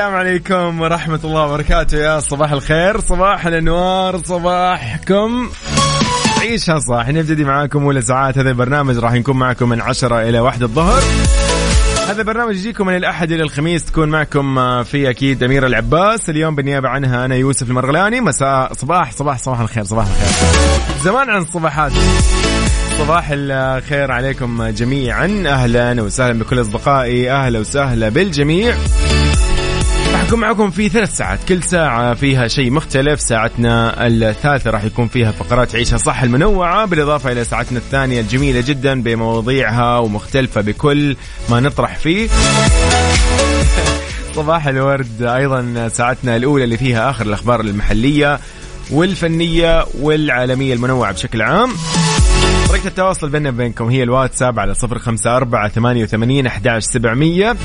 السلام عليكم ورحمة الله وبركاته. يا صباح الخير صباح الأنوار صباحكم. عيشها صح. نبتدي معاكم أولى ساعات. هذا البرنامج راح نكون معكم من عشرة إلى واحدة الظهر. هذا البرنامج يجيكم من الأحد إلى الخميس. تكون معكم آه، في أكيد أميرة العباس. اليوم بالنيابة عنها أنا يوسف المرغلاني. مساء صباح صباح صباح الخير صباح الخير. زمان عن الصباحات صباح الخير عليكم جميعا. أهلا وسهلا بكل أصدقائي. أهلا وسهلا بالجميع. راح أكون معكم في ثلاث ساعات. كل ساعة فيها شيء مختلف. ساعتنا الثالثة راح يكون فيها فقرات عيشها صح المنوعة بالإضافة إلى ساعتنا الثانية الجميلة جدا بمواضيعها ومختلفة بكل ما نطرح فيه. صباح الورد. أيضا ساعتنا الأولى اللي فيها آخر الأخبار المحلية والفنية والعالمية المنوعة بشكل عام. طريقة التواصل بيننا وبينكم هي الواتساب على صفر خمسة أربعة ثمانية وثمانين أحداش سبعمية.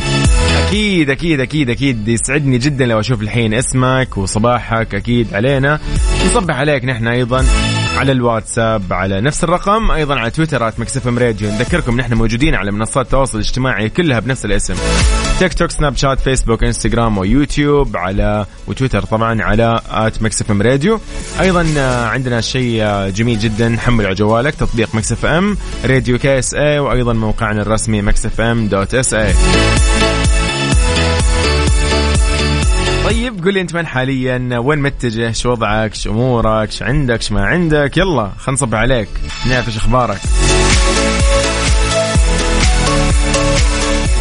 أكيد أكيد أكيد أكيد يسعدني جدا لو أشوف الحين اسمك وصباحك. أكيد علينا. نصبح عليك نحن أيضا على الواتساب على نفس الرقم أيضا على تويتر إم راديو. نذكركم نحن موجودين على منصات التواصل الاجتماعي كلها بنفس الاسم. تيك توك سناب شات فيسبوك انستغرام ويوتيوب على وتويتر طبعا على at مكس إف إم راديو. أيضا آه، عندنا شيء آه، جميل جدا حمل على جوالك تطبيق مكس إف إم راديو كي إس اي وأيضا موقعنا الرسمي مكس إف إم dot إس اي طيب قول لي أنت وين حاليا؟ وين متجه؟ شو وضعك؟ شو أمورك؟ شو عندك؟ شو ما عندك؟ يلا خلينا نصبح عليك. نعرف إيش أخبارك.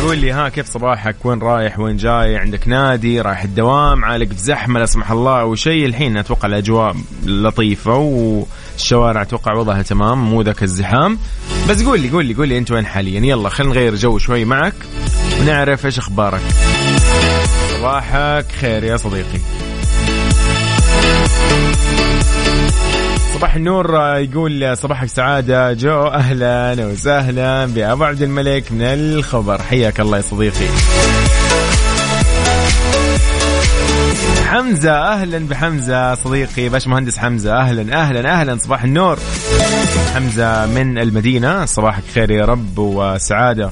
قول لي ها كيف صباحك؟ وين رايح؟ وين جاي؟ عندك نادي؟ رايح الدوام؟ عالق في زحمة؟ لا سمح الله. أو شيء. الحين أتوقع الأجواء لطيفة والشوارع أتوقع وضعها تمام مو ذاك الزحام. بس قول لي قول لي قول لي أنت وين حاليا؟ يلا خلينا نغير جو شوي معك ونعرف إيش أخبارك. صباحك خير يا صديقي. صباح النور آه، يقول صباحك سعادة. جو أهلا وسهلا بأبو عبد الملك من الخبر. حياك الله يا صديقي. حمزة أهلا بحمزة. صديقي باش مهندس حمزة أهلا أهلا أهلا. صباح النور. حمزة من المدينة. صباحك خير يا رب وسعادة.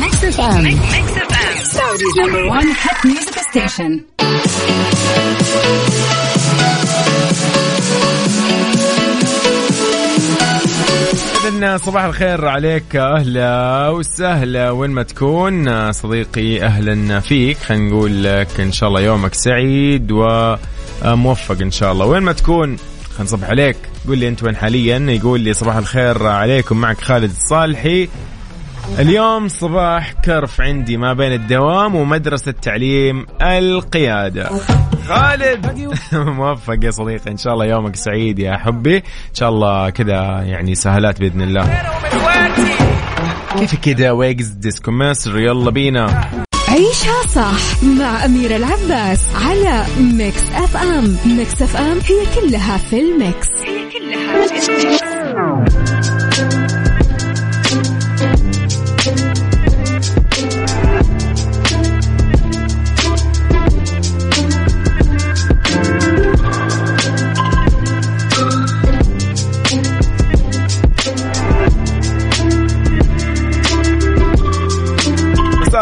ميكس إف إم. ميكس إف إم. Saudi's number 1 hit music station إذن صباح الخير عليك أهلا وسهلا. وين ما تكون صديقي أهلا فيك. خلينا نقول لك إن شاء الله يومك سعيد وموفق إن شاء الله. وين ما تكون خلينا نصبح عليك. قول لي أنت وين حاليا. يقول لي صباح الخير عليكم. معك خالد الصالحي. اليوم صباح كرف عندي ما بين الدوام ومدرسة تعليم القيادة. خالد موفق يا صديقي إن شاء الله يومك سعيد يا حبي. إن شاء الله كذا يعني سهلات بإذن الله. كيف كذا ويجز ديسكو مصر؟ يلا بينا. عيشها صح مع أميرة العباس على ميكس أف أم ميكس أف أم هي كلها في الميكس هي كلها في الميكس.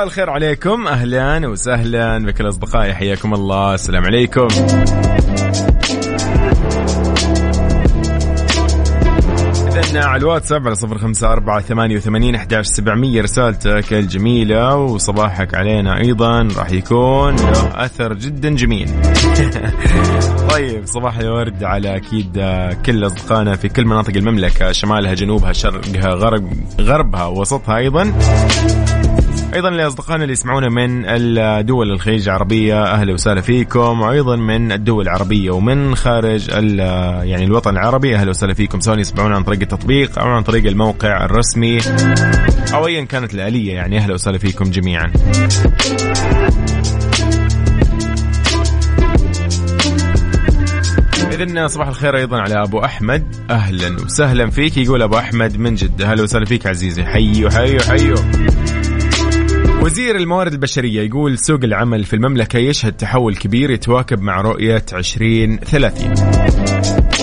الخير عليكم. أهلا وسهلا. بكل أصدقائي حياكم الله. السلام عليكم. على الواتساب على صفر خمسة أربعة ثمانية وثمانين أحداش سبعمية رسالتك الجميلة وصباحك علينا أيضا. راح يكون له أثر جدا جميل. طيب صباح الورد على أكيد كل أصدقائنا في كل مناطق المملكة شمالها جنوبها شرقها غرب غربها وسطها أيضا. أيضا لأصدقائنا اللي يسمعونا من الدول الخليج العربية أهلا وسهلا فيكم. وأيضا من الدول العربية ومن خارج يعني الوطن العربي أهلا وسهلا فيكم. سواء يسمعونا عن طريق التطبيق أو عن طريق الموقع الرسمي أو ايا كانت الآلية. يعني أهلا وسهلا فيكم جميعا. إذن صباح الخير أيضا على أبو أحمد. أهلا وسهلا فيك. يقول أبو أحمد من جدة. أهلا وسهلا فيك عزيزي. حيو حيو حيو. وزير الموارد البشرية يقول سوق العمل في المملكة يشهد تحول كبير يتواكب مع رؤية 2030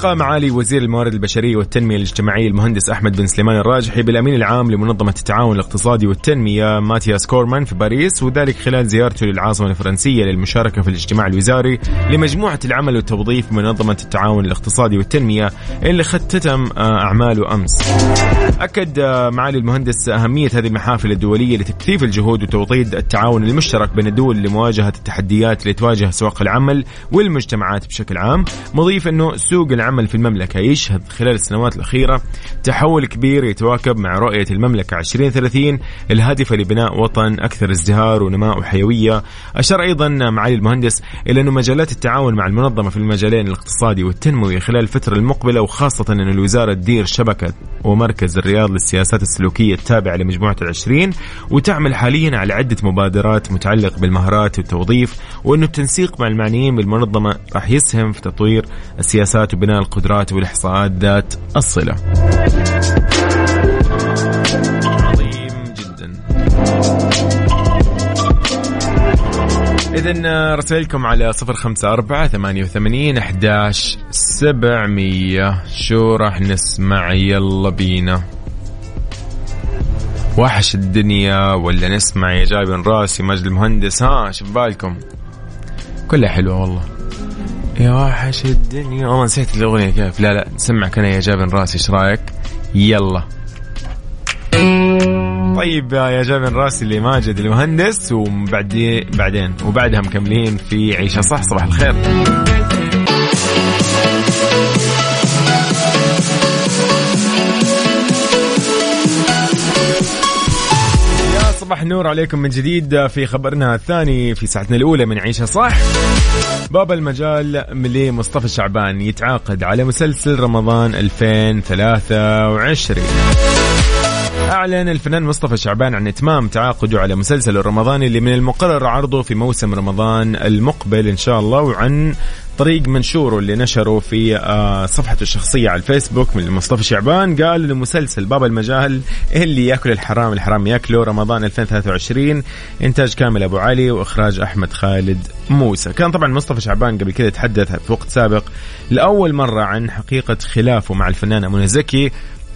التقى معالي وزير الموارد البشرية والتنمية الاجتماعية المهندس أحمد بن سليمان الراجحي بالأمين العام لمنظمة التعاون الاقتصادي والتنمية ماتياس كورمان في باريس وذلك خلال زيارته للعاصمة الفرنسية للمشاركة في الاجتماع الوزاري لمجموعة العمل والتوظيف بمنظمة التعاون الاقتصادي والتنمية اللي ختتم آه، أعماله أمس. أكد آه، معالي المهندس أهمية هذه المحافل الدولية لتكثيف الجهود وتوطيد التعاون المشترك بين الدول لمواجهة التحديات اللي تواجه سوق العمل والمجتمعات بشكل عام مضيف أنه سوق العمل في المملكة. يشهد خلال السنوات الأخيرة تحول كبير يتواكب مع رؤية المملكة 2030 الهادفة لبناء وطن أكثر ازدهار ونماء وحيوية أشار أيضا معالي المهندس إلى أن مجالات التعاون مع المنظمة في المجالين الاقتصادي والتنموي خلال الفترة المقبلة وخاصة أن الوزارة تدير شبكة ومركز الرياض للسياسات السلوكية التابعة لمجموعة العشرين وتعمل حاليا على عدة مبادرات متعلقة بالمهارات والتوظيف وأنه التنسيق مع المعنيين بالمنظمة راح يسهم في تطوير السياسات وبناء القدرات والإحصاءات ذات الصلة. عظيم جدا. إذا رسائلكم على صفر خمسة أربعة ثمانية وثمانين أحداش سبعمية. شو راح نسمع؟ يلا بينا. وحش الدنيا ولا نسمع يا جايب راسي مجد المهندس؟ ها شبالكم كلها حلوة والله. يا وحش الدنيا. والله نسيت الأغنية كيف. لا لا نسمعك أنا يا جابن راسي إيش رأيك؟ يلا. طيب يا جابن راسي اللي ماجد المهندس وبعدين بعدين وبعدها مكملين في عيشه صح صباح الخير. صباح النور عليكم من جديد في خبرنا الثاني في ساعتنا الأولى من عيشة صح. باب المجال لمصطفى شعبان يتعاقد على مسلسل رمضان 2023 أعلن الفنان مصطفى شعبان عن إتمام تعاقده على مسلسل الرمضاني اللي من المقرر عرضه في موسم رمضان المقبل إن شاء الله وعن طريق منشوره اللي نشره في آه، صفحته الشخصية على الفيسبوك من مصطفى شعبان. قال مسلسل باب المجال اللي يأكل الحرام الحرام يأكله. رمضان 2023 إنتاج كامل أبو علي وإخراج أحمد خالد موسى. كان طبعا مصطفى شعبان قبل كده تحدث في وقت سابق لأول مرة عن حقيقة خلافه مع الفنانة منى زكي.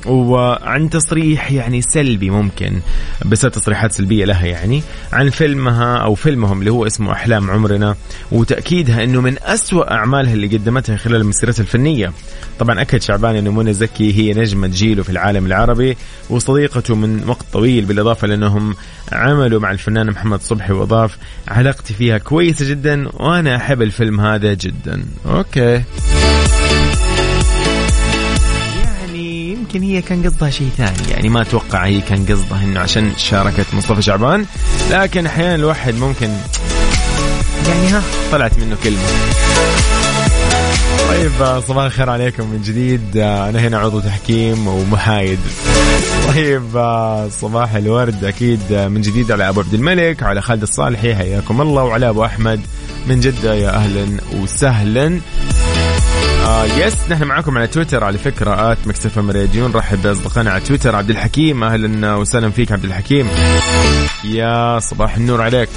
وعن تصريح يعني سلبي ممكن بس تصريحات سلبية لها يعني عن فيلمها أو فيلمهم اللي هو اسمه أحلام عمرنا وتأكيدها أنه من أسوأ أعمالها اللي قدمتها خلال مسيرتها الفنية. طبعا أكد شعبان أنه منى زكي هي نجمة جيله في العالم العربي وصديقته من وقت طويل بالإضافة لأنهم عملوا مع الفنان محمد صبحي وأضاف علاقتي فيها كويسة جدا وأنا أحب الفيلم هذا جدا. أوكي. يمكن هي كان قصدها شيء ثاني. يعني ما أتوقع هي كان قصدها إنه عشان شاركت مصطفى شعبان. لكن أحيانا الواحد ممكن يعني ها طلعت منه كلمة. طيب صباح الخير عليكم من جديد. أنا هنا عضو تحكيم ومحايد. طيب صباح الورد أكيد من جديد على أبو عبد الملك وعلى خالد الصالحي حياكم الله وعلى أبو أحمد. من جدة يا أهلا وسهلا. آه يس نحن معاكم على تويتر على فكرة آت مكسفة مريديون رحب بأصدقائنا على تويتر. عبد الحكيم أهلا وسهلا فيك عبد الحكيم. يا صباح النور عليك.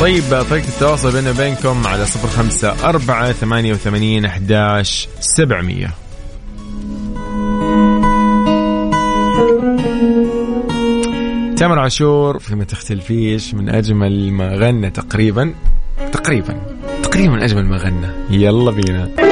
طيب طريقة التواصل بيننا وبينكم على صفر خمسة أربعة ثمانية وثمانين أحداش سبعمية. تامر عاشور في ما تختلفيش من أجمل ما غنى تقريبا تقريبا تقريبا أجمل ما غنى. يلا بينا.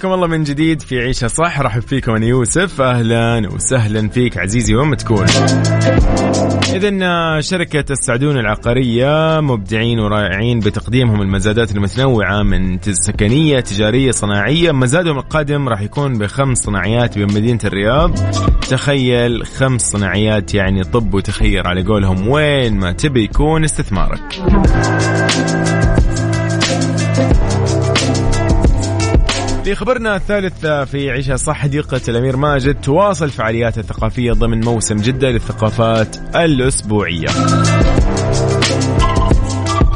حياكم الله من جديد في عيشة صح. رحب فيكم أنا يوسف. أهلا وسهلا فيك عزيزي وين تكون. إذا شركة السعدون العقارية مبدعين ورائعين بتقديمهم المزادات المتنوعة من سكنية تجارية صناعية. مزادهم القادم راح يكون بخمس صناعيات بمدينة الرياض. تخيل خمس صناعيات يعني طب وتخير على قولهم وين ما تبي يكون استثمارك. في خبرنا الثالث في عيشها صح حديقة الأمير ماجد تواصل فعالياتها الثقافية ضمن موسم جدة للثقافات الأسبوعية.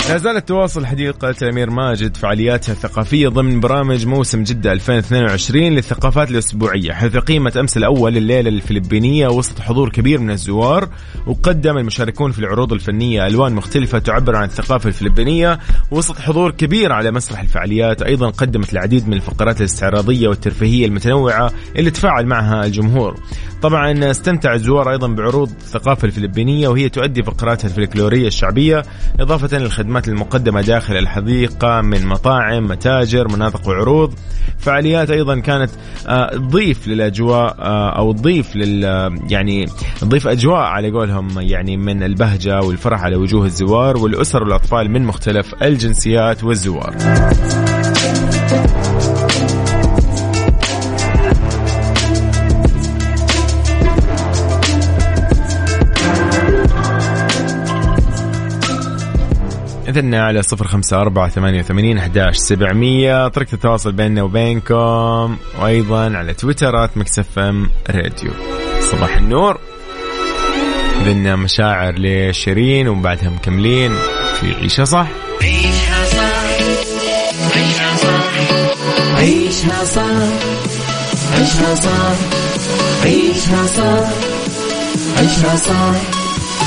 لا زالت تواصل حديقة الأمير ماجد فعالياتها الثقافية ضمن برامج موسم جدة 2022 للثقافات الأسبوعية. حيث قيمت أمس الأول الليلة الفلبينية وسط حضور كبير من الزوار وقدم المشاركون في العروض الفنية ألوان مختلفة تعبر عن الثقافة الفلبينية وسط حضور كبير على مسرح الفعاليات أيضا قدمت العديد من الفقرات الاستعراضية والترفيهية المتنوعة اللي تفاعل معها الجمهور. طبعا استمتع الزوار أيضا بعروض الثقافة الفلبينية وهي تؤدي فقراتها الفلكلورية الشعبية إضافة للخدمات المقدمة داخل الحديقة من مطاعم متاجر مناطق وعروض. فعاليات أيضا كانت تضيف آه، للأجواء آه، أو تضيف لل يعني تضيف أجواء على قولهم يعني من البهجة والفرح على وجوه الزوار والأسر والأطفال من مختلف الجنسيات والزوار. إذن على صفر خمسة أربعة ثمانية وثمانين أحداش سبعمية. طريقة التواصل بيننا وبينكم وأيضا على تويترات مكسف إم راديو. صباح النور. إذن مشاعر لشيرين وبعدها مكملين. في عيشة صح. عيشها صح. عيشها صح. عيشها صح. عيشها صح. عيشها صح. عيشها صح.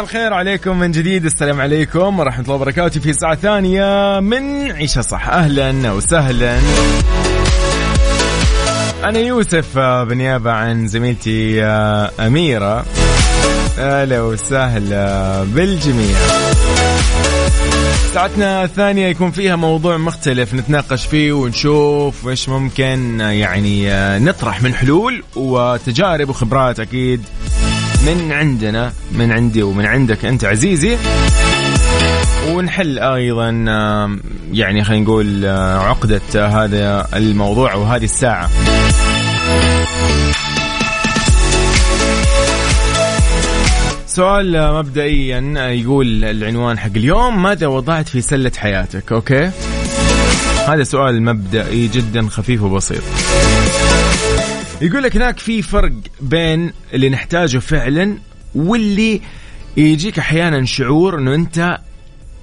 الخير عليكم من جديد السلام عليكم ورحمة الله وبركاته في ساعة ثانية من عيشة صح. أهلا وسهلا. أنا يوسف آه، بالنيابة عن زميلتي آه، أميرة. أهلا وسهلا بالجميع. ساعتنا الثانية يكون فيها موضوع مختلف نتناقش فيه ونشوف إيش ممكن آه، يعني نطرح من حلول وتجارب وخبرات أكيد. من عندنا من عندي ومن عندك أنت عزيزي. ونحل أيضا يعني خلينا نقول آه، عقدة هذا الموضوع وهذه الساعة. سؤال مبدئيا يقول العنوان حق اليوم ماذا وضعت في سلة حياتك؟ أوكي؟ هذا سؤال مبدئي جدا خفيف وبسيط. يقول لك هناك في فرق بين اللي نحتاجه فعلا واللي يجيك أحيانا شعور إنه أنت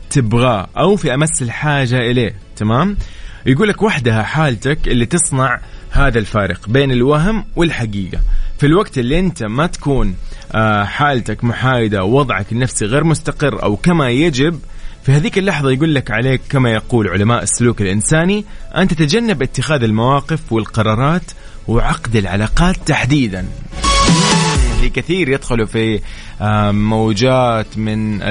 تبغاه أو في أمس الحاجة إليه تمام؟ يقول لك وحدها حالتك اللي تصنع هذا الفارق بين الوهم والحقيقة. في الوقت اللي أنت ما تكون آه، حالتك محايدة ووضعك النفسي غير مستقر أو كما يجب في هذيك اللحظة يقول لك عليك كما يقول علماء السلوك الإنساني أن تتجنب اتخاذ المواقف والقرارات وعقد العلاقات تحديدا. في كثير يدخلوا في موجات من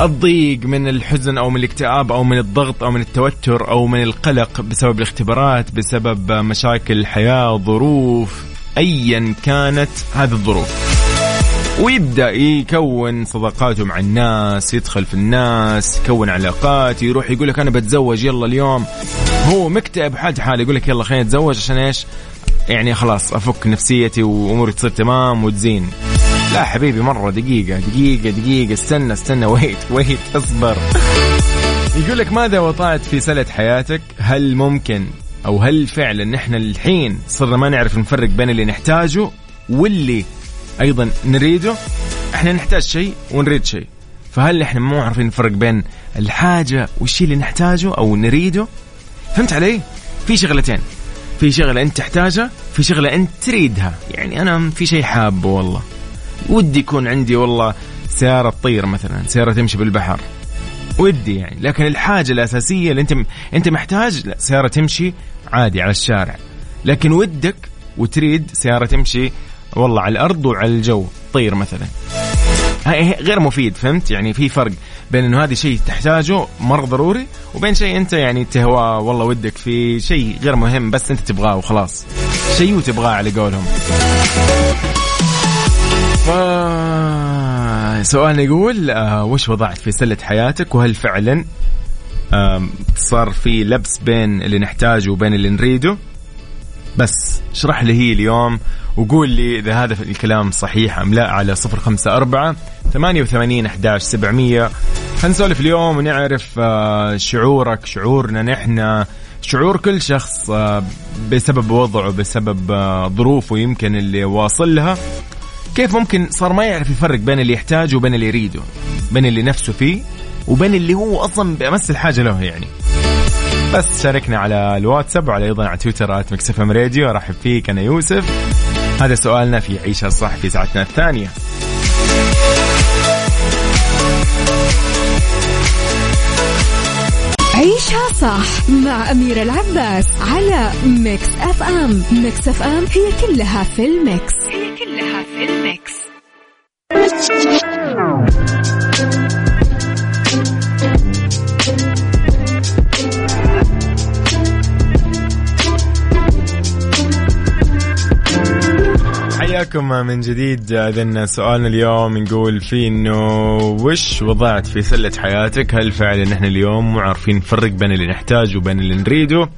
الضيق من الحزن أو من الاكتئاب أو من الضغط أو من التوتر أو من القلق بسبب الاختبارات بسبب مشاكل الحياة ظروف ايا كانت هذه الظروف. ويبدأ يكون صداقاته مع الناس يدخل في الناس يكون علاقات يروح يقول لك أنا بتزوج يلا اليوم. هو مكتئب حالته حاله يقول لك يلا خلينا نتزوج عشان إيش؟ يعني خلاص أفك نفسيتي وأموري تصير تمام وتزين. لا حبيبي مرة دقيقة دقيقة دقيقة استنى استنى ويت ويت اصبر. يقول لك ماذا وطعت في سلة حياتك؟ هل ممكن أو هل فعلا نحن الحين صرنا ما نعرف نفرق بين اللي نحتاجه واللي أيضا نريده. إحنا نحتاج شيء ونريد شيء. فهل إحنا مو عارفين نفرق بين الحاجة والشيء اللي نحتاجه أو نريده؟ فهمت علي؟ في شغلتين. في شغلة أنت تحتاجها في شغلة أنت تريدها. يعني أنا في شيء حابه والله. ودي يكون عندي والله سيارة تطير مثلا سيارة تمشي بالبحر. ودي يعني. لكن الحاجة الأساسية اللي أنت أنت محتاج لا سيارة تمشي عادي على الشارع. لكن ودك وتريد سيارة تمشي والله على الأرض وعلى الجو. طير مثلا. غير مفيد فهمت؟ يعني في فرق بين إنه هذا شيء تحتاجه مرة ضروري وبين شيء أنت يعني تهواه والله ودك في شيء غير مهم بس أنت تبغاه وخلاص. شيء وتبغاه على قولهم. ف سؤال يقول آه وش وضعت في سلة حياتك؟ وهل فعلا آه صار في لبس بين اللي نحتاجه وبين اللي نريده؟ بس اشرح لي هي اليوم وقول لي إذا هذا الكلام صحيح أم لا على صفر خمسة أربعة ثمانية وثمانين أحداش سبعمية. خلينا نسولف اليوم ونعرف آه، شعورك شعورنا نحن شعور كل شخص آه، بسبب وضعه بسبب آه، ظروفه يمكن اللي واصل لها. كيف ممكن صار ما يعرف يفرق بين اللي يحتاجه وبين اللي يريده بين اللي نفسه فيه وبين اللي هو أصلا بأمس الحاجة له يعني؟ بس شاركنا على الواتساب وعلى أيضا على تويتر at مكس إف إم راديو. أرحب فيك أنا يوسف. هذا سؤالنا في عيشها صح في ساعتنا الثانية. عيشها صح مع أميرة العباس على ميكس أف أم. ميكس أف أم هي كلها في الميكس. حياكم من جديد إذن سؤالنا اليوم نقول فيه إنه وش وضعت في سلة حياتك؟ هل فعلا نحن اليوم مو عارفين نفرق بين اللي نحتاجه وبين اللي نريده؟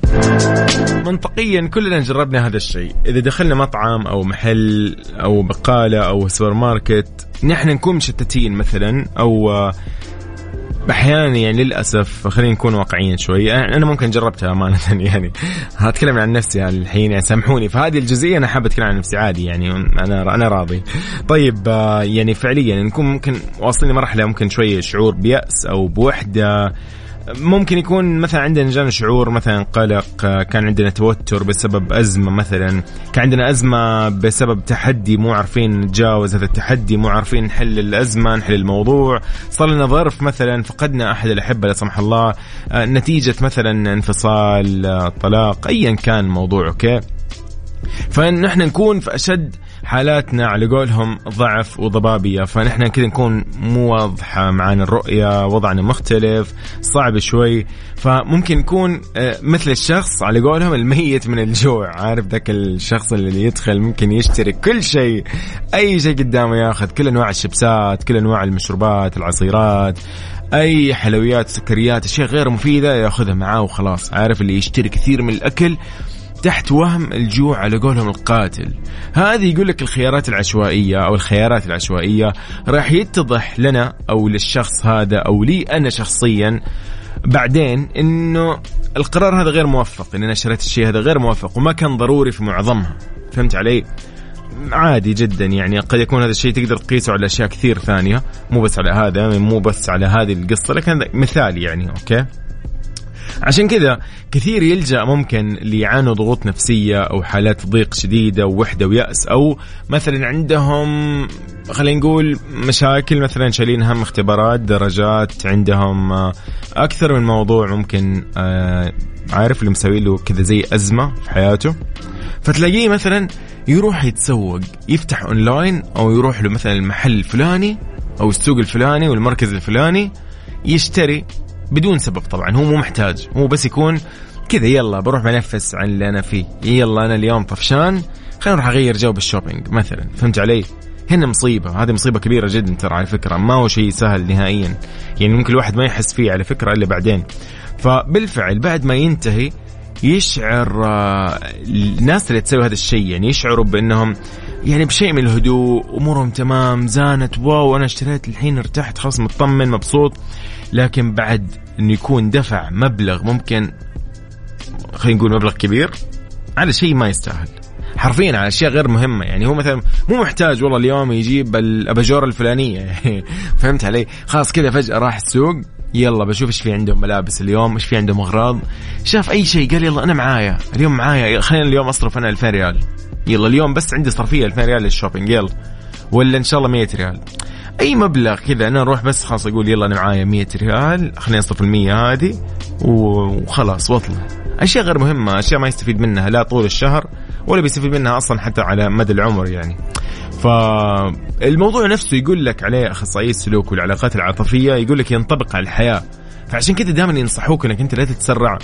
منطقيا كلنا جربنا هذا الشيء، إذا دخلنا مطعم أو محل أو بقالة أو سوبر ماركت نحن نكون مشتتين مثلا أو أحيانا يعني للأسف خلينا نكون واقعيين شوي. أنا ممكن جربتها أمانة يعني. هتكلم عن نفسي يعني الحين يعني سامحوني. فهذه الجزئية أنا حابب أتكلم عن نفسي عادي يعني. أنا أنا راضي. طيب آه، يعني فعليا نكون ممكن واصلين مرحلة ممكن شوية شعور بيأس أو بوحدة. ممكن يكون مثلا عندنا جانا شعور مثلا قلق كان عندنا توتر بسبب أزمة مثلا كان عندنا أزمة بسبب تحدي مو عارفين نتجاوز هذا التحدي مو عارفين نحل الأزمة نحل الموضوع. صار لنا ظرف مثلا فقدنا أحد الأحبة لا سمح الله نتيجة مثلا انفصال طلاق أيا كان الموضوع أوكي؟ فنحن نكون في أشد حالاتنا على قولهم ضعف وضبابية فنحن كذا نكون مو واضحة معنا الرؤية وضعنا مختلف صعب شوي. فممكن نكون آه، مثل الشخص على قولهم الميت من الجوع. عارف ذاك الشخص اللي يدخل ممكن يشتري كل شيء. أي شيء قدامه ياخذ كل أنواع الشيبسات كل أنواع المشروبات العصيرات أي حلويات سكريات أشياء غير مفيدة ياخذها معاه وخلاص. عارف اللي يشتري كثير من الأكل تحت وهم الجوع على قولهم القاتل. هذه يقول لك الخيارات العشوائية أو الخيارات العشوائية راح يتضح لنا أو للشخص هذا أو لي أنا شخصيا بعدين إنه القرار هذا غير موفق إن أنا الشيء هذا غير موفق وما كان ضروري في معظمها. فهمت علي؟ عادي جدا يعني قد يكون هذا الشيء تقدر تقيسه على أشياء كثير ثانية مو بس على هذا مو بس على هذه القصة لكن مثال يعني أوكي؟ عشان كذا كثير يلجأ ممكن اللي يعانوا ضغوط نفسية أو حالات ضيق شديدة ووحدة ويأس أو مثلا عندهم خلينا نقول مشاكل مثلا شايلين هم اختبارات درجات عندهم آه، أكثر من موضوع ممكن آه، عارف اللي مسوي له كذا زي أزمة في حياته. فتلاقيه مثلا يروح يتسوق يفتح أونلاين أو يروح له مثلا المحل الفلاني أو السوق الفلاني والمركز الفلاني يشتري بدون سبب طبعا هو مو محتاج هو بس يكون كذا يلا بروح بنفس عن اللي أنا فيه يلا أنا اليوم طفشان خلينا نروح أغير جو بال shopping مثلا فهمت علي؟ هنا مصيبة هذه مصيبة كبيرة جدا ترى على فكرة ما هو شيء سهل نهائيا يعني ممكن الواحد ما يحس فيه على فكرة إلا بعدين. فبالفعل بعد ما ينتهي يشعر آه، الناس اللي تسوي هذا الشيء يعني يشعروا بأنهم يعني بشيء من الهدوء أمورهم تمام زانت واو أنا اشتريت الحين ارتحت خلاص مطمن مبسوط. لكن بعد انه يكون دفع مبلغ ممكن خلينا نقول مبلغ كبير على شيء ما يستاهل. حرفيا على أشياء غير مهمة. يعني هو مثلا مو محتاج والله اليوم يجيب الاباجوره الفلانية. فهمت علي؟ خلاص كذا فجأة راح السوق يلا بشوف إيش في عندهم ملابس اليوم إيش في عندهم أغراض. شاف أي شيء قال يلا أنا معايا اليوم معايا خلينا اليوم أصرف أنا 2000 ريال. يلا اليوم بس عندي صرفية 2000 ريال لل shopping يلا. ولا إن شاء الله 100 ريال. أي مبلغ كذا أنا أروح بس خلاص أقول يلا أنا معايا 100 ريال خليني أصرف ال 100 هذه وخلاص وأطلع. أشياء غير مهمة أشياء ما يستفيد منها لا طول الشهر ولا بيستفيد منها أصلا حتى على مدى العمر يعني. فالموضوع نفسه يقول لك عليه اخصائي السلوك والعلاقات العاطفية يقول لك ينطبق على الحياة. فعشان كذا دائما ينصحوك إنك أنت لا تتسرع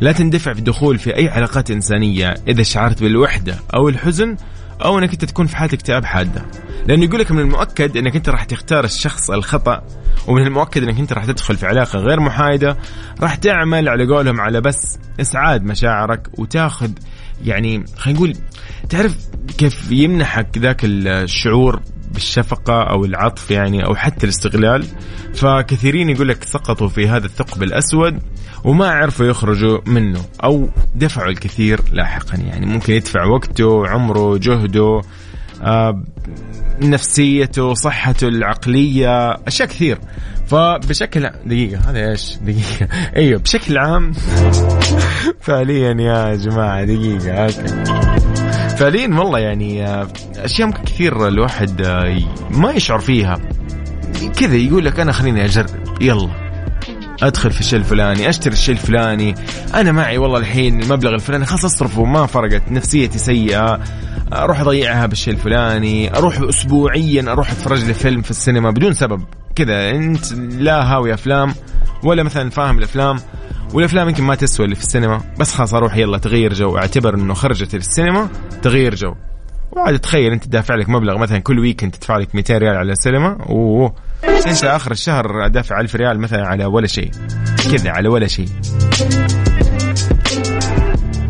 لا تندفع في الدخول في أي علاقات إنسانية إذا شعرت بالوحدة أو الحزن أو إنك أنت تكون في حالة اكتئاب حادة. لأنه يقول لك من المؤكد إنك أنت راح تختار الشخص الخطأ ومن المؤكد إنك أنت راح تدخل في علاقة غير محايدة راح تعمل على قولهم على بس إسعاد مشاعرك وتاخذ يعني خلينا نقول تعرف كيف يمنحك ذاك الشعور بالشفقة أو العطف يعني أو حتى الاستغلال؟ فكثيرين يقول لك سقطوا في هذا الثقب الأسود وما عرفوا يخرجوا منه أو دفعوا الكثير لاحقا. يعني ممكن يدفع وقته عمره جهده آه نفسيته صحته العقلية أشياء كثير. فبشكل دقيقة هذا إيش؟ دقيقة. أيوه بشكل عام فعليا يا جماعة دقيقة أوكي. فعليا والله يعني آه، أشياء ممكن كثير الواحد آه، ما يشعر فيها. كذا يقول لك أنا خليني أجرب يلا. أدخل في الشيء الفلاني أشتري الشيء الفلاني. أنا معي والله الحين المبلغ الفلاني خلاص اصرفه ما فرقت نفسيتي سيئة. أروح أضيعها بالشيء الفلاني أروح اسبوعيا أروح أتفرج لي فيلم في السينما بدون سبب. كذا أنت لا هاوي أفلام ولا مثلا فاهم الأفلام والأفلام يمكن ما تسوى اللي في السينما بس خلاص أروح يلا تغيير جو. أعتبر إنه خرجت السينما تغيير جو. وعاد تخيل انت دافع لك مبلغ مثلا كل ويكند تدفع لك 200 ريال على السينما اوه انت آخر الشهر دافع 1000 ريال مثلا على ولا شيء. كذا على ولا شيء.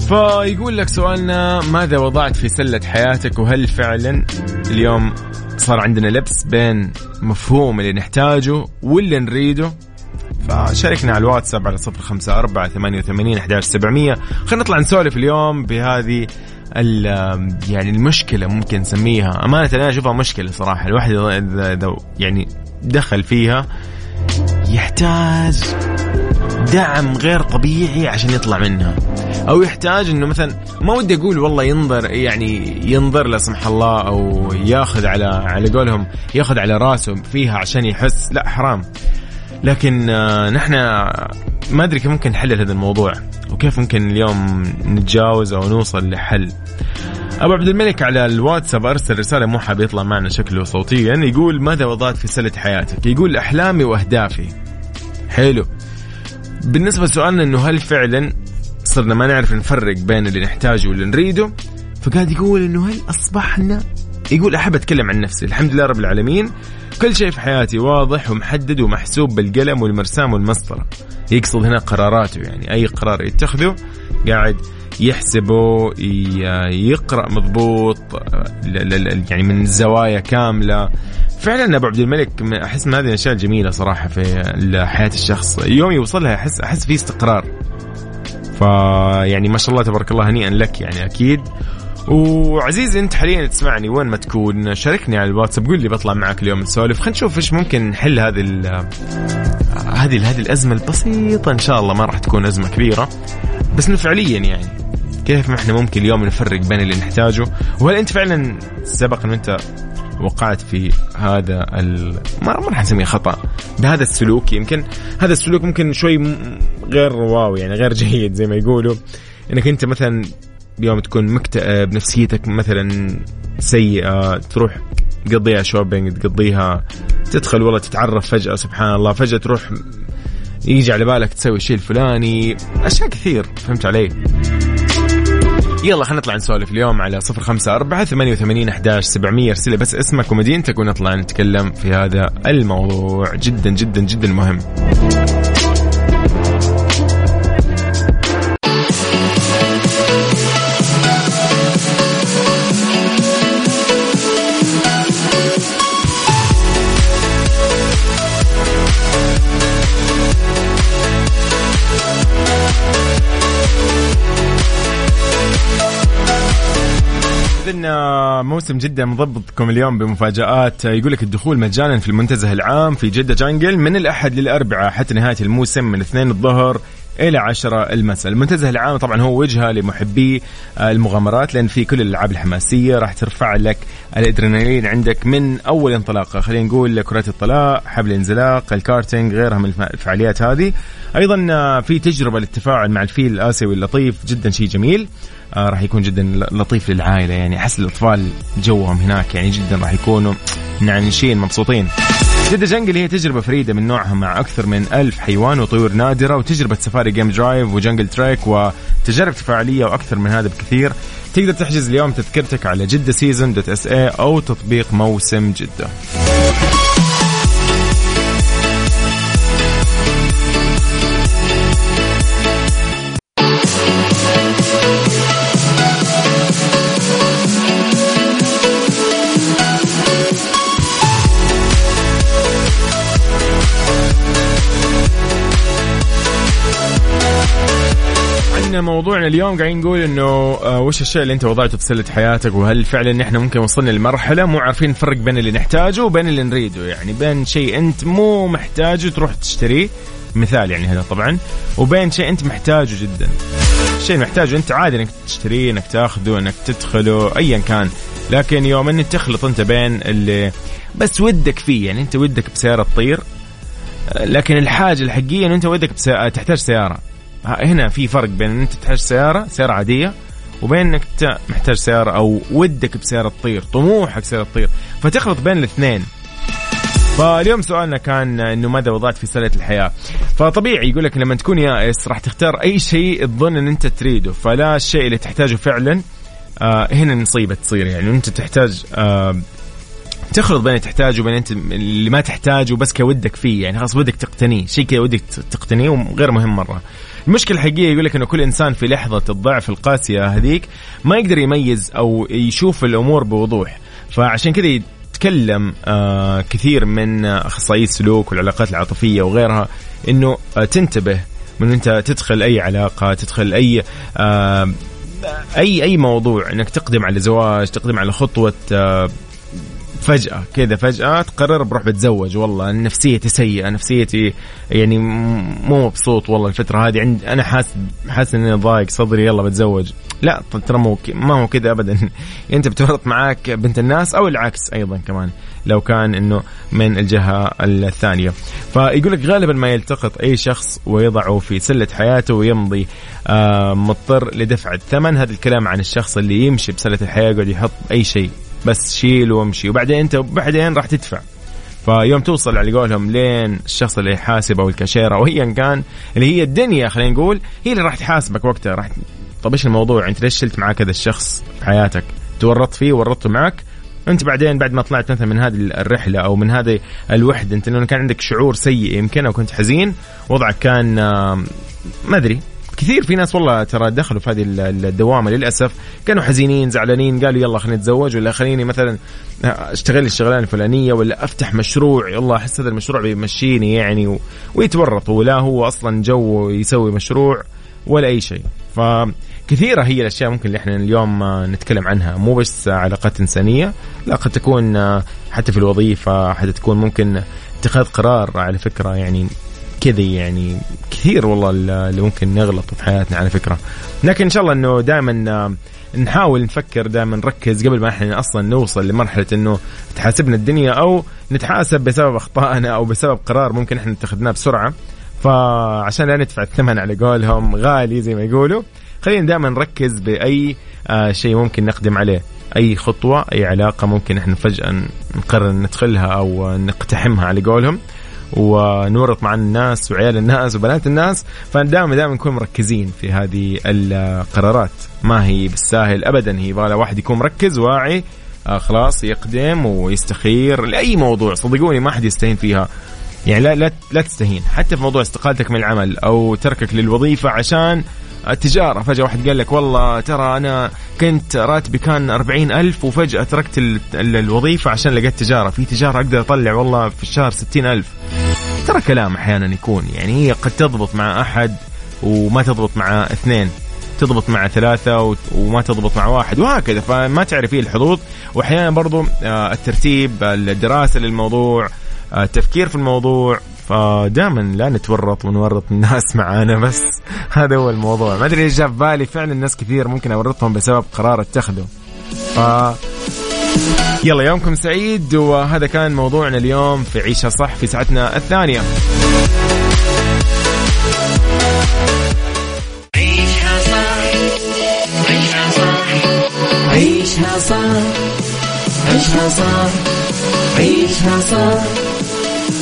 فيقول لك سؤالنا ماذا وضعت في سلة حياتك؟ وهل فعلا اليوم صار عندنا لبس بين مفهوم اللي نحتاجه واللي نريده؟ فشاركنا على الواتساب على صفر خمسة أربعة ثمانية وثمانين أحداش سبعمية. خلينا نطلع نسولف اليوم بهذه يعني المشكلة ممكن نسميها. أمانة أنا أشوفها مشكلة صراحة. الواحد إذا يعني دخل فيها يحتاج دعم غير طبيعي عشان يطلع منها. أو يحتاج إنه مثلا ما ودي أقول والله ينظر يعني ينظر لا سمح الله أو ياخذ على على قولهم ياخذ على راسه فيها عشان يحس. لا حرام. لكن آه، نحن ما أدري كيف ممكن نحلل هذا الموضوع. وكيف ممكن اليوم نتجاوز أو نوصل لحل؟ أبو عبد الملك على الواتساب أرسل رسالة مو حاب يطلع معنا شكله صوتيا يقول ماذا وضعت في سلة حياتك؟ يقول أحلامي وأهدافي. حلو. بالنسبة لسؤالنا إنه هل فعلا صرنا ما نعرف نفرق بين اللي نحتاجه واللي نريده؟ فقاعد يقول إنه هل أصبحنا؟ يقول أحب أتكلم عن نفسي الحمد لله رب العالمين. كل شيء في حياتي واضح ومحدد ومحسوب بالقلم والمرسام والمسطرة. يقصد هنا قراراته يعني أي قرار يتخذه قاعد يحسبه يقرأ مضبوط يعني من زوايا كاملة. فعلا أبو عبد الملك أحس من هذه الاشياء الجميله صراحة في حياة الشخص. يوم يوصلها أحس أحس في استقرار. فيعني ما شاء الله تبارك الله هنيئا لك يعني أكيد. وعزيزي انت حاليا تسمعني وين ما تكون شاركني على الواتساب قول لي بطلع معك اليوم نسولف. خلينا نشوف إيش ممكن نحل هذه هذه هذه الأزمة البسيطة. إن شاء الله ما راح تكون أزمة كبيرة. بس انه فعليا يعني كيف ما إحنا ممكن اليوم نفرق بين اللي نحتاجه؟ وهل أنت فعلا سبق انه أنت وقعت في هذا ال... ما راح نسميه خطأ بهذا السلوك؟ يمكن هذا السلوك ممكن شوي غير واو يعني غير جيد زي ما يقولوا. إنك أنت مثلا يوم تكون مكتئب نفسيتك مثلا سيئة تروح تقضيها شوبينج تقضيها تدخل والله تتعرف فجأة سبحان الله فجأة تروح يجي على بالك تسوي الشيء الفلاني. أشياء كثير فهمت علي؟ يلا خلينا نطلع نسولف اليوم على صفر خمسة أربعة ثمانية وثمانين أحداش سبعمية ارسل بس اسمك ومدينتك ونطلع نتكلم في هذا الموضوع. جدا جدا جدا مهم. إذن موسم جدة مضبطكم اليوم بمفاجآت. يقول لك الدخول مجانا في المنتزه العام في جدة Jungle من الأحد للأربعاء حتى نهاية الموسم من اثنين الظهر إلى 10 المساء. المنتزه العام طبعا هو وجهة لمحبي المغامرات لأن في كل الألعاب الحماسية راح ترفع لك الأدرينالين عندك من أول انطلاقة. خلينا نقول كرات الطلاء حبل الانزلاق الكارتينج غيرها من الفعاليات هذه. أيضا في تجربة للتفاعل مع الفيل الآسيوي اللطيف جدا شيء جميل. آه راح يكون جدا لطيف للعائلة. يعني أحس الأطفال جوهم هناك يعني جدا راح يكونوا منعنشين مبسوطين. جدة Jungle هي تجربة فريدة من نوعها مع أكثر من ألف حيوان وطيور نادرة وتجربة سفاري game drive و Jungle Trek وتجارب تفاعلية وأكثر من هذا بكثير. تقدر تحجز اليوم تذكرتك على جدة season dot SA أو تطبيق موسم جدة. موضوعنا اليوم قاعدين نقول إنه آه وش الشيء اللي أنت وضعته في سلة حياتك؟ وهل فعلا إحنا ممكن وصلنا لمرحلة مو عارفين نفرق بين اللي نحتاجه وبين اللي نريده؟ يعني بين شيء أنت مو محتاجه تروح تشتريه مثال يعني هذا طبعا وبين شيء أنت محتاجه جدا. شيء محتاجه أنت عادي إنك تشتريه إنك تأخذه إنك تدخله ايا كان. لكن يوم إنك تخلط أنت بين اللي بس ودك فيه يعني أنت ودك بسيارة تطير لكن الحاجة الحقيقية إنه أنت ودك تحتاج سيارة. هنا في فرق بين إن أنت تحتاج سيارة سيارة عادية وبين إنك محتاج سيارة أو ودك بسيارة تطير طموحك سيارة تطير. فتخلط بين الاثنين. فاليوم سؤالنا كان إنه ماذا وضعت في سلة الحياة؟ فطبيعي يقول لك لما تكون يائس راح تختار أي شيء تظن إن أنت تريده فلا الشيء اللي تحتاجه فعلا آه هنا نصيبة تصير يعني. أنت تحتاج آه تخلط بين تحتاجه وبين أنت اللي ما تحتاجه بس كودك فيه يعني خلاص ودك تقتنيه شيء كذا ودك تقتنيه وغير مهم مرة. المشكلة الحقيقية يقول لك إنه كل إنسان في لحظة الضعف القاسية هذيك ما يقدر يميز أو يشوف الأمور بوضوح. فعشان كذا يتكلم آه كثير من اخصائيي السلوك والعلاقات العاطفية وغيرها إنه آه تنتبه من أنت تدخل أي علاقة تدخل أي آه أي أي موضوع إنك تقدم على زواج تقدم على خطوة فجأة كذا فجأة تقرر بروح بتزوج. والله نفسيتي سيئة نفسيتي يعني مو مبسوط والله الفترة هذه. عند أنا حاسس حاسس إني ضايق صدري يلا بتزوج. لا ترى مو ما هو كذا أبدا. أنت بتورط معاك بنت الناس أو العكس أيضا كمان لو كان إنه من الجهة الثانية. فيقول لك غالبا ما يلتقط أي شخص ويضعه في سلة حياته ويمضي آه مضطر لدفع الثمن. هذا الكلام عن الشخص اللي يمشي بسلة الحياة يقعد يحط أي شيء. بس شيل وامشي. وبعدين انت بعدين راح تدفع. فيوم توصل على قولهم لين الشخص اللي يحاسب أو الكاشير أو ايا كان اللي هي الدنيا خلينا نقول هي اللي راح تحاسبك وقتها. راح طب إيش الموضوع انت ليش شلت معك هذا الشخص في حياتك؟ تورطت فيه ورطته معك انت بعدين بعد ما طلعت مثلا من هذه الرحلة أو من هذه الوحدة انت لأنه كان عندك شعور سيء يمكن أو كنت حزين وضعك كان ما أدري. كثير في ناس والله ترى دخلوا في هذه الدوامة للأسف. كانوا حزينين زعلانين قالوا يلا خليني اتزوج ولا خليني مثلا أشتغل الشغلانة الفلانية ولا أفتح مشروع يلا أحس هذا المشروع بيمشيني يعني و... ولا هو أصلا جو يسوي مشروع ولا أي شيء. فكثيرة هي الأشياء ممكن اللي إحنا اليوم نتكلم عنها. مو بس علاقات إنسانية لا قد تكون حتى في الوظيفة حتى تكون ممكن اتخاذ قرار على فكرة يعني كذا يعني كثير والله اللي ممكن نغلط في حياتنا على فكرة. لكن إن شاء الله إنه دائما نحاول نفكر دائما نركز قبل ما إحنا أصلا نوصل لمرحلة إنه تحاسبنا الدنيا أو نتحاسب بسبب أخطائنا أو بسبب قرار ممكن إحنا اتخذناه بسرعة. فعشان لا ندفع الثمن على قولهم غالي زي ما يقولوا خلينا دائما نركز بأي آه شيء ممكن نقدم عليه. أي خطوة أي علاقة ممكن إحنا فجأة نقرر ندخلها أو نقتحمها على قولهم. ونورط مع الناس وعيال الناس وبنات الناس فدائما دائما نكون مركزين في هذه القرارات. ما هي بالساهل ابدا هي يبغى واحد يكون مركز واعي آه خلاص يقدم ويستخير. لأي موضوع صدقوني ما حد يستهين فيها. يعني لا لا لا تستهين. حتى في موضوع استقالتك من العمل أو تركك للوظيفة عشان التجارة. فجأة واحد قال لك والله ترى أنا كنت راتبي كان أربعين ألف وفجأة تركت الوظيفة عشان لقيت تجارة. في تجارة أقدر أطلع والله في الشهر ستين ألف. ترى كلام أحيانا يكون يعني هي قد تضبط مع أحد وما تضبط مع اثنين. تضبط مع ثلاثة وما تضبط مع واحد وهكذا. فما تعرف فيه الحظوظ. وأحيانا برضو آه، الترتيب الدراسة للموضوع آه، التفكير في الموضوع فدائما لا نتورط ونورط الناس معانا بس هذا هو الموضوع. ما أدري إيش في بالي فعلا ناس كثير ممكن أورطهم بسبب قرار اتخذه. ف يلا يومكم سعيد وهذا كان موضوعنا اليوم في عيشها صح في ساعتنا الثانية. عيشها صح عيشها صح عيشها صح عيشها صح عيشها صح.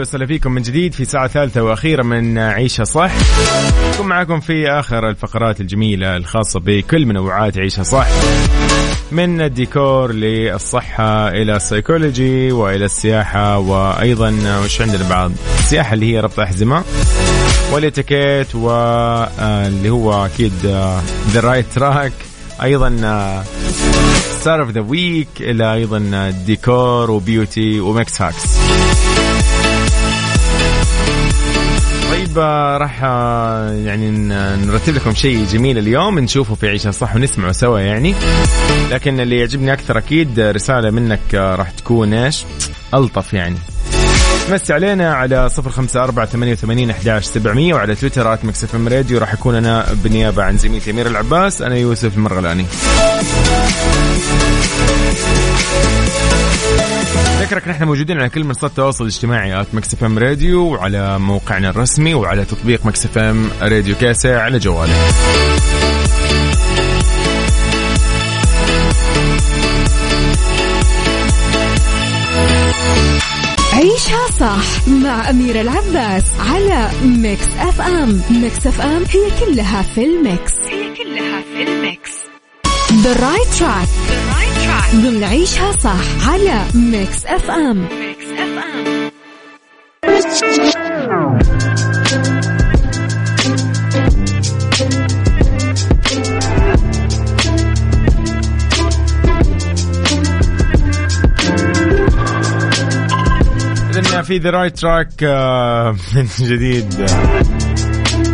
أهلا وسهلا فيكم من جديد في ساعة ثالثة وأخيرة من عيشها صح. نكون معاكم في آخر الفقرات الجميلة الخاصة بكل منوعات عيشها صح. من الديكور للصحة إلى السيكولوجي وإلى السياحة وأيضا وش عندنا بعض السياحة اللي هي ربط أحزمة والإتيكيت واللي هو أكيد the right track أيضا star of the week إلى أيضا ديكور و beauty و mix hacks. طيب راح يعني نرتب لكم شيء جميل اليوم نشوفه في عيشها صح ونسمعه سوا يعني. لكن اللي يعجبني أكثر أكيد رسالة منك راح تكون إيش؟ ألطف يعني. تمسي علينا على صفر خمسة أربعة ثمانية وثمانين أحداش سبعمية وعلى تويتر at Mix FM Radio راح أكون أنا بالنيابة عن زميلتي أميرة العباس أنا يوسف المرغلاني أذكرك نحن موجودين على كل منصات التواصل الاجتماعي at Mix FM Radio وعلى موقعنا الرسمي وعلى تطبيق Mix FM Radio كاسة على جوالك. عيشها صح مع أميرة العباس على Mix FM. Mix FM هي كلها في ال mix. هي كلها في ال mix. The right track. ضمن عيشها صح على Mix FM اذا في the right track من جديد.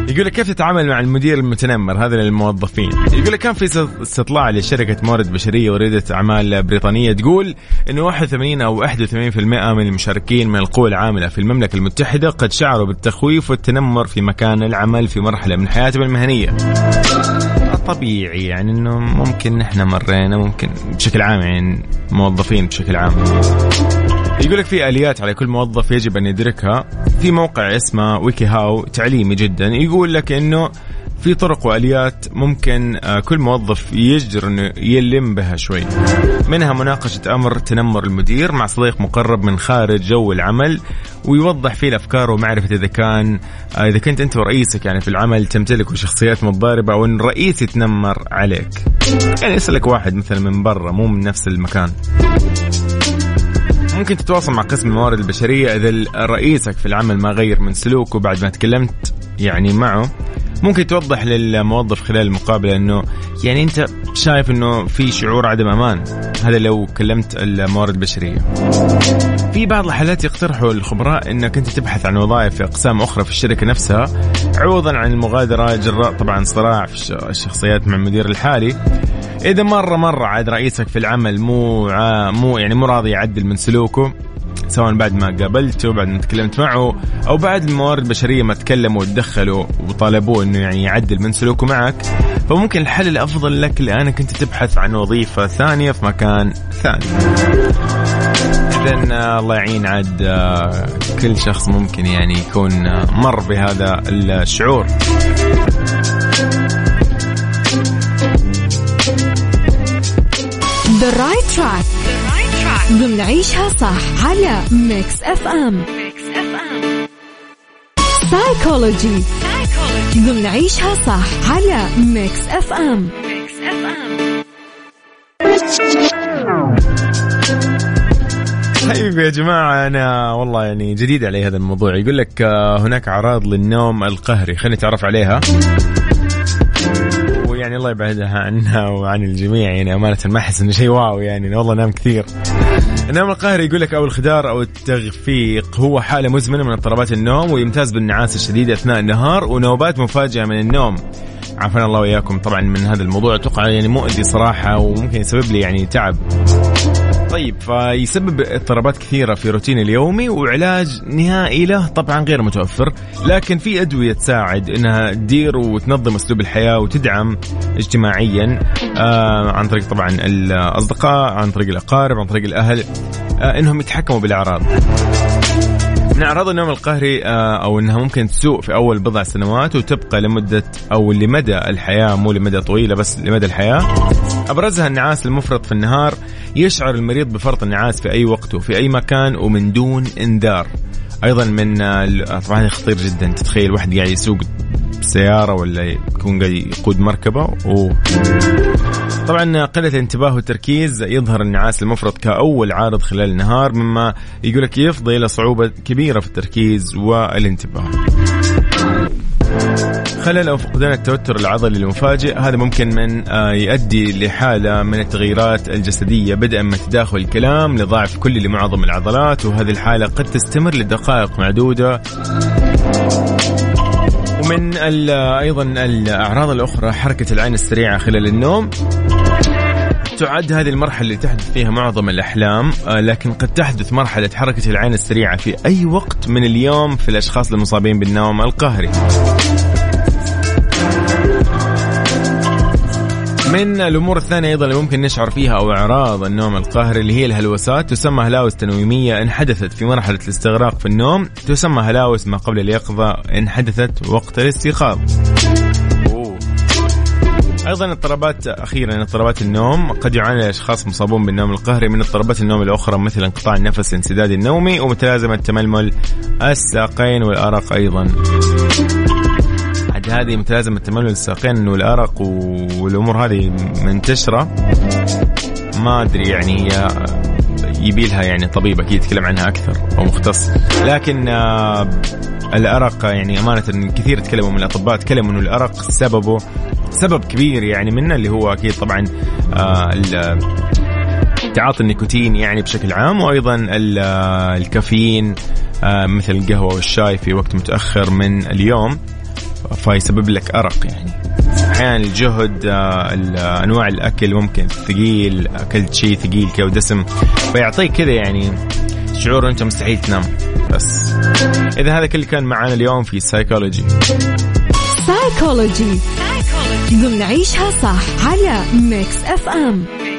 يقول لك كيف تتعامل مع المدير المتنمر هذا للموظفين. يقول لك كان في استطلاع لشركة موارد بشرية وريدة أعمال بريطانية تقول أنه 81 أو 81% من المشاركين من القوى العاملة في المملكة المتحدة قد شعروا بالتخويف والتنمر في مكان العمل في مرحلة من حياتهم المهنية. طبيعي يعني إنه ممكن نحن مرينا ممكن بشكل عام يعني موظفين بشكل عام. يقول لك في آليات على كل موظف يجب أن يدركها. في موقع اسمه ويكي هاو تعليمي جدا. يقول لك إنه في طرق وآليات ممكن آه، كل موظف يجدر إنه يلم بها شوي. منها مناقشة أمر تنمر المدير مع صديق مقرب من خارج جو العمل ويوضح فيه الأفكار ومعرفة إذا كان آه، إذا كنت أنت ورئيسك يعني في العمل تمتلكوا شخصيات متضاربة أو إن الرئيس يتنمر عليك. يعني يسألك واحد مثلا من برا مو من نفس المكان. ممكن تتواصل مع قسم الموارد البشرية إذا رئيسك في العمل ما غير من سلوكه بعد ما تكلمت يعني معه. ممكن توضح للموظف خلال المقابلة إنه يعني أنت شايف إنه في شعور عدم أمان. هذا لو كلمت الموارد البشرية. في بعض الحالات يقترحوا الخبراء إنك أنت تبحث عن وظائف في أقسام أخرى في الشركة نفسها عوضا عن المغادرة جراء طبعا صراع في الشخصيات مع المدير الحالي. إذا مرة مرة عاد رئيسك في العمل مو مو يعني مو راضي يعدل من سلوكه سواء بعد ما قابلته بعد ما تكلمت معه أو بعد الموارد البشرية ما تكلموا وتدخلوا وطالبوه إنه يعني يعدل من سلوكه معك فممكن الحل الأفضل لك الآن كنت تبحث عن وظيفة ثانية في مكان ثاني. اذا آه، الله يعين عاد آه، كل شخص ممكن يعني يكون آه، مر بهذا الشعور. The right track. ضمن عيشها صح على Mix FM psychology ضمن صح على ميكس اف ام طيب يا جماعة أنا والله يعني جديد علي هذا الموضوع. يقول لك آه، هناك أعراض للنوم القهري. خلينا نتعرف عليها. يعني الله يبعدها عنا وعن الجميع يعني أمانة ما احس إنه شيء واو يعني والله نام كثير. النوم القهري يقول لك أو الخدار أو التغفيق هو حالة مزمنة من اضطرابات النوم ويمتاز بالنعاس الشديد أثناء النهار ونوبات مفاجئة من النوم. عافانا الله وإياكم طبعا من هذا الموضوع أتوقع يعني مؤذي صراحة وممكن يسبب لي يعني تعب. طيب فيسبب اضطرابات كثيرة في روتين اليومي وعلاج نهائي له طبعا غير متوفر لكن في أدوية تساعد إنها تدير وتنظم أسلوب الحياة وتدعم اجتماعيا آه عن طريق طبعا الأصدقاء عن طريق الأقارب عن طريق الأهل آه إنهم يتحكموا بالأعراض. أعراض النوم القهري آه، أو إنها ممكن تسوء في أول بضع سنوات وتبقى لمدة أو لمدى الحياة مو لمدى طويلة بس لمدى الحياة. أبرزها النعاس المفرط في النهار يشعر المريض بفرط النعاس في أي وقت وفي أي مكان ومن دون إنذار. أيضا من آه، طبعا هذا خطير جدا. تتخيل واحد قاعد يسوق سيارة ولا يكون قاعد يقود مركبة. و طبعا قلة الانتباه والتركيز يظهر النعاس المفرط كأول عارض خلال النهار مما يقول لك يفضي إلى صعوبة كبيرة في التركيز والانتباه. خلل أو فقدان التوتر العضلي المفاجئ هذا ممكن من آه، يؤدي لحالة من التغيرات الجسدية بدءا من تداخل الكلام لضعف كلي لمعظم العضلات وهذه الحالة قد تستمر لدقائق معدودة. ومن أيضا الأعراض الأخرى حركة العين السريعة خلال النوم. تعد هذه المرحلة اللي تحدث فيها معظم الأحلام آه، لكن قد تحدث مرحلة حركة العين السريعة في أي وقت من اليوم في الأشخاص المصابين بالنوم القهري. من الأمور الثانية أيضا اللي ممكن نشعر فيها أو إعراض النوم القهري اللي هي الهلوسات تسمى هلاوس تنويمية ان حدثت في مرحلة الاستغراق في النوم تسمى هلاوس ما قبل اليقظة ان حدثت وقت الاستيقاظ. أيضا اضطرابات أخيرا اضطرابات النوم قد يعاني الأشخاص مصابون بالنوم القهري من اضطرابات النوم الأخرى مثل انقطاع النفس الانسداد النومي ومتلازمة تململ الساقين والأرق أيضا. عاد هذه متلازمة تململ الساقين والارق والأمور هذه منتشرة. ما أدري يعني يبي لها يعني طبيب أكيد يتكلم عنها أكثر أو مختص. لكن آه، الأرق يعني أمانة كثير تكلموا من الأطباء تكلموا إنه الأرق سببه سبب كبير يعني منه اللي هو أكيد طبعا آه تعاطي النيكوتين يعني بشكل عام وأيضا آه، الكافيين مثل القهوة والشاي في وقت متأخر من اليوم. فيسبب لك أرق يعني. أحيانا الجهد آه أنواع الأكل ممكن ثقيل اكلت شيء ثقيل كذا ودسم فيعطيك كذا يعني شعور أنت مستحيل تنام. بس إذا هذا كل كان معنا اليوم في سايكولوجي سايكولوجي ضمن عيشها صح على ميكس اف ام ميكس اف ام